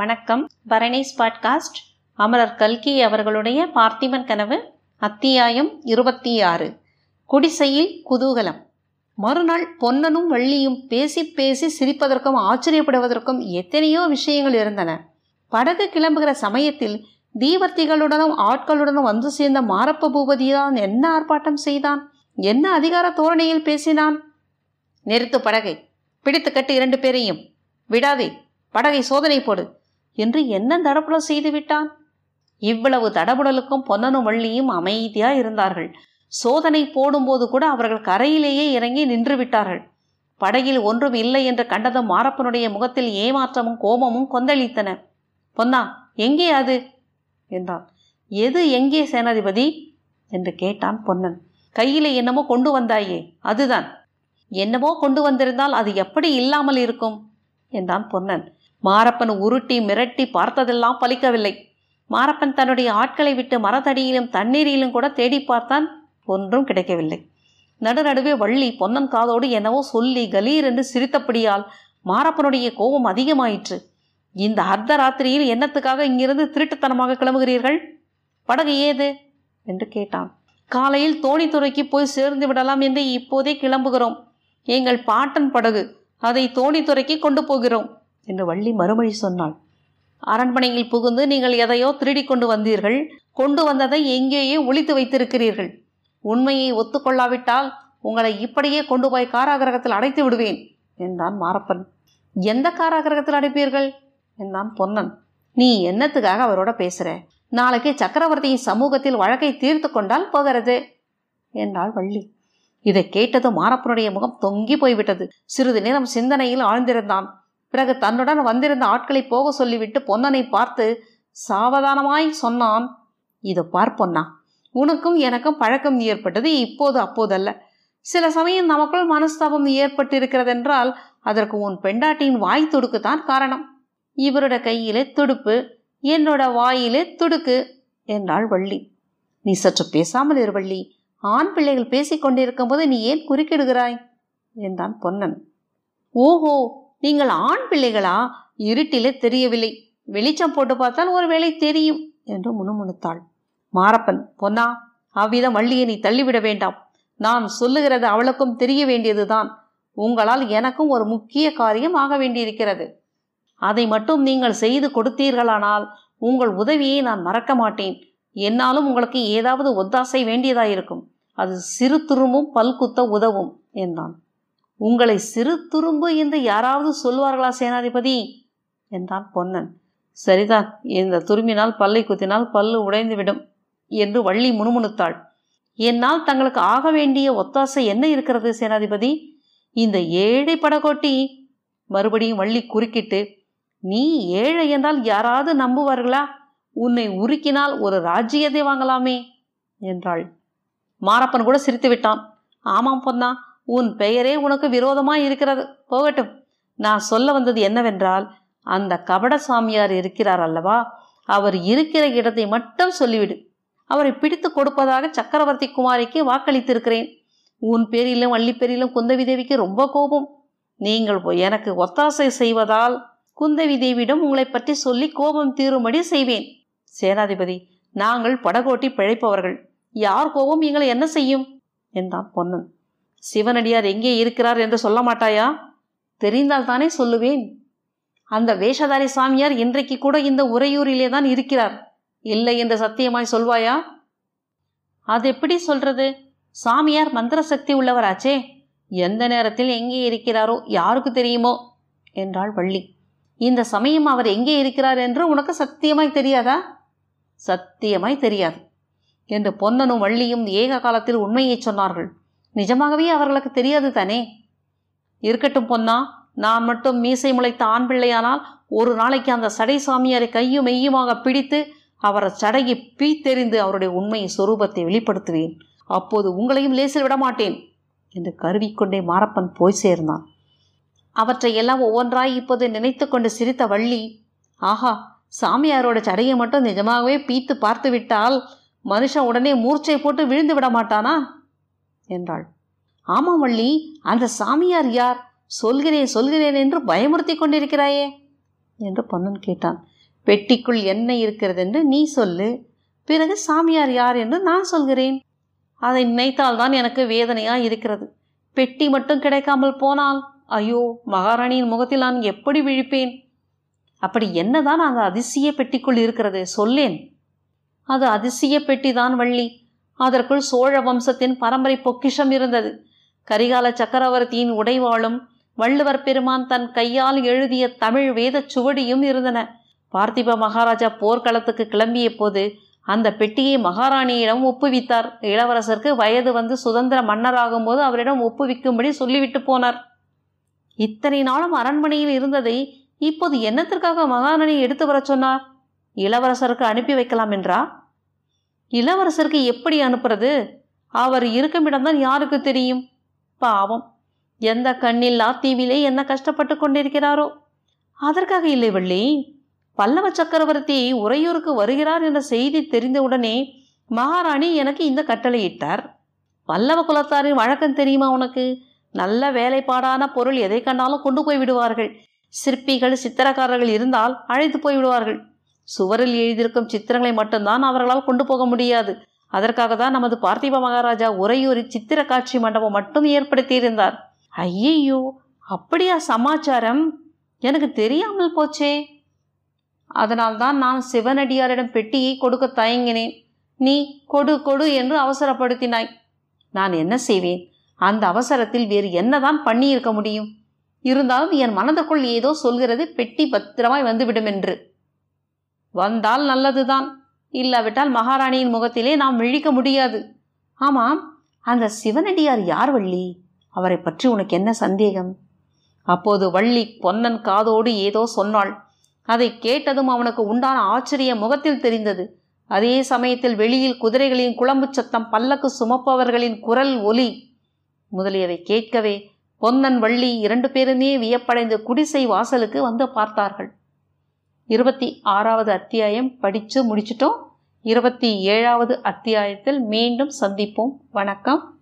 வணக்கம். பரணிஸ் பாட்காஸ்ட். அமரர் கல்கி அவர்களுடைய பார்த்திபன் கனவு அத்தியாயம் இருபத்தி ஆறு குடிசையில் குதூகலம். மறுநாள் பொன்னனும் வள்ளியும் பேசி பேசி சிரிப்பதற்கும் ஆச்சரியப்படுவதற்கும் எத்தனையோ விஷயங்கள் இருந்தன. படகு கிளம்புகிற சமயத்தில் தீவர்த்திகளுடனும் ஆட்களுடனும் வந்து சேர்ந்த மாரப்ப பூபதிதான் என்ன ஆர்ப்பாட்டம் செய்தான்? என்ன அதிகார தோரணையில் பேசினான்? நிறுத்து படகை. பிடித்து கட்டு இரண்டு பேரையும். விடாதே. படகை சோதனை போடு. என்று என்ன தடபுடல் செய்துவிட்டான் இவ்வளவு தடபுடலுக்கும் பொன்னனும் வள்ளியும் அமைதியா இருந்தார்கள். சோதனை போடும்போது கூட அவர்கள் கரையிலேயே இறங்கி நின்று விட்டார்கள். படகில் ஒன்றும் இல்லை என்று கண்டதும் மாரப்பனுடைய முகத்தில் ஏமாற்றமும் கோபமும் கொந்தளித்தன. பொன்னா எங்கே அது? என்றான். எது எங்கே சேனாதிபதி? என்று கேட்டான் பொன்னன். கையில என்னமோ கொண்டு வந்தாயே அதுதான். என்னமோ கொண்டு வந்திருந்தால் அது எப்படி இல்லாமல் இருக்கும்? என்றான் பொன்னன். மாரப்பன் உருட்டி மிரட்டி பார்த்ததெல்லாம் பலிக்கவில்லை. மாரப்பன் தன்னுடைய ஆட்களை விட்டு மரத்தடியிலும் தண்ணீரிலும் கூட தேடி பார்த்தான் ஒன்றும் கிடைக்கவில்லை. நடுநடுவே வள்ளி பொன்னன் காதோடு என்னவோ சொல்லி கலீர் என்று சிரித்தபடியால் மாரப்பனுடைய கோபம் அதிகமாயிற்று. இந்த அர்த்த ராத்திரியில் என்னத்துக்காக இங்கிருந்து திருட்டுத்தனமாக கிளம்புகிறீர்கள்? படகு ஏது? என்று கேட்டான். காலையில் தோணித்துறைக்கு போய் சேர்ந்து விடலாம் என்று இப்போதே கிளம்புகிறோம். எங்கள் பாட்டன் படகு அதை தோணித்துறைக்கு கொண்டு போகிறோம். என்று வள்ளி மறுமொழி சொன்னாள். அரண்மனையில் புகுந்து நீங்கள் எதையோ திருடி கொண்டு வந்தீர்கள் கொண்டு வந்ததை எங்கேயே ஒழித்து வைத்திருக்கிறீர்கள். உண்மையை ஒத்துக்கொள்ளாவிட்டால் உங்களை இப்படியே கொண்டு போய் காராகிரகத்தில் அடைத்து விடுவேன் என்றான் மாரப்பன். எந்த காராகிரகத்தில் அடைப்பீர்கள்? என்றான் பொன்னன். நீ என்னத்துக்காக அவரோட பேசுற? நாளைக்கு சக்கரவர்த்தியின் சமூகத்தில் வழக்கை தீர்த்து கொண்டால் போகிறது என்றாள் வள்ளி. இதை கேட்டது மாரப்பனுடைய முகம் தொங்கி போய்விட்டது. சிறிது நேரம் சிந்தனையில் ஆழ்ந்திருந்தான். பிறகு தன்னுடன் வந்திருந்த ஆட்களை போக சொல்லிவிட்டு பொன்னனை பார்த்து சாவதானமாய் சொன்னான். இது பார் பொன்னா உனக்கும் எனக்கும் பழக்கம் ஏற்பட்டது இப்போது அப்போதல்ல. சில சமயம் நமக்குள் மனஸ்தாபம் ஏற்பட்டிருக்கிறதென்றால் அதற்கு உன் பெண்டாட்டியின் வாய் துடுக்குத்தான் காரணம். இவரோட கையிலே துடுப்பு என்னோட வாயிலே துடுக்கு என்றாள் வள்ளி. நீ சற்று பேசாமல் இரு வள்ளி ஆண் பிள்ளைகள் பேசிக் கொண்டிருக்கும் போது நீ ஏன் குறுக்கிடுகிறாய்? என்றான் பொன்னன். ஓஹோ நீங்கள் ஆண் பிள்ளைகளா? இருட்டிலே தெரியவில்லை. வெளிச்சம் போட்டு பார்த்தால் ஒருவேளை தெரியும் என்று முணுமுணுத்தாள். மாரப்பன் பொன்னா அவ்விதம் வள்ளியை நீ தள்ளிவிட வேண்டாம். நான் சொல்லுகிறது அவளுக்கும் தெரிய வேண்டியதுதான். உங்களால் எனக்கும் ஒரு முக்கிய காரியம் ஆக வேண்டியிருக்கிறது. அதை மட்டும் நீங்கள் செய்து கொடுத்தீர்களானால் உங்கள் உதவியை நான் மறக்க மாட்டேன். என்னாலும் உங்களுக்கு ஏதாவது ஒத்தாசை வேண்டியதாயிருக்கும். அது சிறு துருமும் பல்குத்த உதவும் என்றான். உங்களை சிறு துரும்பு என்று யாராவது சொல்வார்களா சேனாதிபதி? என்றான் பொன்னன். சரிதான் இந்த துரும்பினால் பல்லை குத்தினால் பல்லு உடைந்துவிடும் என்று வள்ளி முணுமுணுத்தாள். என்னால் தங்களுக்கு ஆக வேண்டிய ஒத்தாசை என்ன இருக்கிறது சேனாதிபதி? இந்த ஏழை படகோட்டி. மறுபடியும் வள்ளி குறுக்கிட்டு நீ ஏழை என்றால் யாராவது நம்புவார்களா? உன்னை உருக்கினால் ஒரு ராஜ்யத்தை வாங்கலாமே என்றாள். மாரப்பன் கூட சிரித்து விட்டான் ஆமாம் பொன்னா உன் பெயரே உனக்கு விரோதமாக இருக்கிறது. போகட்டும். நான் சொல்ல வந்தது என்னவென்றால் அந்த கபட சாமியார் இருக்கிறார் அல்லவா? அவர் இருக்கிற இடத்தை மட்டும் சொல்லிவிடு. அவரை பிடித்து கொடுப்பதாக சக்கரவர்த்தி குமாரிக்கு வாக்களித்திருக்கிறேன். உன் பேரிலும் வள்ளி பேரிலும் குந்தவி தேவிக்கு ரொம்ப கோபம். நீங்கள் எனக்கு ஒத்தாசை செய்வதால் குந்தவி தேவியிடம் உங்களை பற்றி சொல்லி கோபம் தீரும்படி செய்வேன். சேனாதிபதி நாங்கள் படகோட்டி பிழைப்பவர்கள். யார் கோபம்? எங்களை என்ன செய்யும்? என்றான் பொன்னன். சிவனடியார் எங்கே இருக்கிறார் என்று சொல்ல மாட்டாயா? தெரிந்தால் தானே சொல்லுவேன். அந்த வேஷதாரி சாமியார் இன்றைக்கு கூட இந்த உறையூரிலே தான் இருக்கிறார். இல்லை என்று சத்தியமாய் சொல்வாயா? அது எப்படி சொல்றது? சாமியார் மந்திர சக்தி உள்ளவராச்சே. எந்த நேரத்தில் எங்கே இருக்கிறாரோ யாருக்கு தெரியுமோ? என்றாள் வள்ளி. இந்த சமயம் அவர் எங்கே இருக்கிறார் என்று உனக்கு சத்தியமாய் தெரியாதா? சத்தியமாய் தெரியாது. என்று பொன்னனும் வள்ளியும் ஏக காலத்தில் உண்மையை சொன்னார்கள். நிஜமாகவே அவர்களுக்கு தெரியாது தானே? இருக்கட்டும் பொன்னா நான் மட்டும் மீசை முளைத்த ஆண் பிள்ளையானால் ஒரு நாளைக்கு அந்த சடை சாமியாரை கையும் மெய்யுமாக பிடித்து அவரை சடையை பீத்தெறிந்து அவருடைய உண்மை சொரூபத்தை வெளிப்படுத்துவேன். அப்போது உங்களையும் லேசில் விடமாட்டேன் என்று கருவிக்கொண்டே மாரப்பன் போய் சேர்ந்தான். அவற்றை எல்லாம் ஒவ்வொன்றாய் இப்போது நினைத்து கொண்டு சிரித்த வள்ளி ஆஹா சாமியாரோட சடையை மட்டும் நிஜமாகவே பீத்து பார்த்து விட்டால் மனுஷன் உடனே மூர்ச்சை போட்டு விழுந்து விட மாட்டானா? என்றாள். ஆமாம் வள்ளி அந்த சாமியார் யார்? சொல்கிறேன் சொல்கிறேன் என்று பயமுறுத்தி கொண்டிருக்கிறாயே என்று பொன்னன் கேட்டான். பெட்டிக்குள் என்ன இருக்கிறது என்று நீ சொல்லு. பிறகு சாமியார் யார் என்று நான் சொல்கிறேன். அதை நினைத்தால்தான் எனக்கு வேதனையாக இருக்கிறது. பெட்டி மட்டும் கிடைக்காமல் போனால் ஐயோ மகாராணியின் முகத்தில் நான் எப்படி விழிப்பேன்? அப்படி என்னதான் அந்த அதிசய பெட்டிக்குள் இருக்கிறது? சொல்லேன். அது அதிசய பெட்டி தான் வள்ளி அதற்குள் சோழ வம்சத்தின் பரம்பரை பொக்கிஷம் இருந்தது. கரிகால சக்கரவர்த்தியின் உடைவாளும் வள்ளுவர் பெருமான் தன் கையால் எழுதிய தமிழ் வேதச் சுவடியும் இருந்தன. பார்த்திப மகாராஜா போர்க்களத்துக்கு கிளம்பிய போது அந்த பெட்டியை மகாராணியிடம் ஒப்புவித்தார். இளவரசருக்கு வயது வந்து சுதந்திர மன்னராகும் போது அவரிடம் ஒப்புவிக்கும்படி சொல்லிவிட்டு போனார். இத்தனை நாளும் அரண்மனையில் இருந்ததை இப்போது என்னத்திற்காக மகாராணி எடுத்து வர சொன்னார்? இளவரசருக்கு அனுப்பி வைக்கலாம் என்றா? இளவரசருக்கு எப்படி அனுப்புறது? அவர் இருக்குமிடம்தான் யாருக்கு தெரியும்? பாவம். எந்த கண்ணில்லா தீவிலே என்ன கஷ்டப்பட்டு கொண்டிருக்கிறாரோ? அதற்காக இல்லை வள்ளி. பல்லவ சக்கரவர்த்தி உறையூருக்கு வருகிறார் என்ற செய்தி தெரிந்தவுடனே மகாராணி எனக்கு இந்த கட்டளையிட்டார். பல்லவ குலத்தாரின் வழக்கம் தெரியுமா உனக்கு? நல்ல வேலைப்பாடான பொருள் எதை கண்டாலும் கொண்டு போய் விடுவார்கள். சிற்பிகள் சித்திரக்காரர்கள் இருந்தால் அழைத்து போய் விடுவார்கள். சுவரில் எழுதியிருக்கும் சித்திரங்களை மட்டும்தான் அவர்களால் கொண்டு போக முடியாது. அதற்காக தான் நமது பார்த்திப மகாராஜா உறையூரில் சித்திர காட்சி மண்டபம் மட்டும் ஏற்படுத்தியிருந்தார். ஐயையோ அப்படியா சமாச்சாரம்? எனக்கு தெரியாமல் போச்சே. அதனால்தான் நான் சிவனடியாரிடம் பெட்டியை கொடுக்க தயங்கினேன். நீ கொடு கொடு என்று அவசரப்படுத்தினாய். நான் என்ன செய்வேன்? அந்த அவசரத்தில் வேறு என்னதான் பண்ணியிருக்க முடியும்? இருந்தாலும் என் மனதுக்குள் ஏதோ சொல்கிறது பெட்டி பத்திரமாய் வந்துவிடும் என்று. வந்தால் நல்லதுதான். இல்லாவிட்டால் மகாராணியின் முகத்திலே நாம் விழிக்க முடியாது. ஆமாம் அந்த சிவனடியார் யார் வள்ளி? அவரை பற்றி உனக்கு என்ன சந்தேகம்? அப்போது வள்ளி பொன்னன் காதோடு ஏதோ சொன்னாள். அதை கேட்டதும் அவனுக்கு உண்டான ஆச்சரிய முகத்தில் தெரிந்தது. அதே சமயத்தில் வெளியில் குதிரைகளின் குழம்பு சத்தம் பல்லக்கு சுமப்பவர்களின் குரல் ஒலி. முதலியவை கேட்கவே பொன்னன் வள்ளி இரண்டு பேருமே வியப்படைந்து குடிசை வாசலுக்கு வந்து பார்த்தார்கள். இருபத்தி ஆறாவது அத்தியாயம் படித்து முடிச்சிட்டோம். இருபத்தி ஏழாவது அத்தியாயத்தில் மீண்டும் சந்திப்போம். வணக்கம்.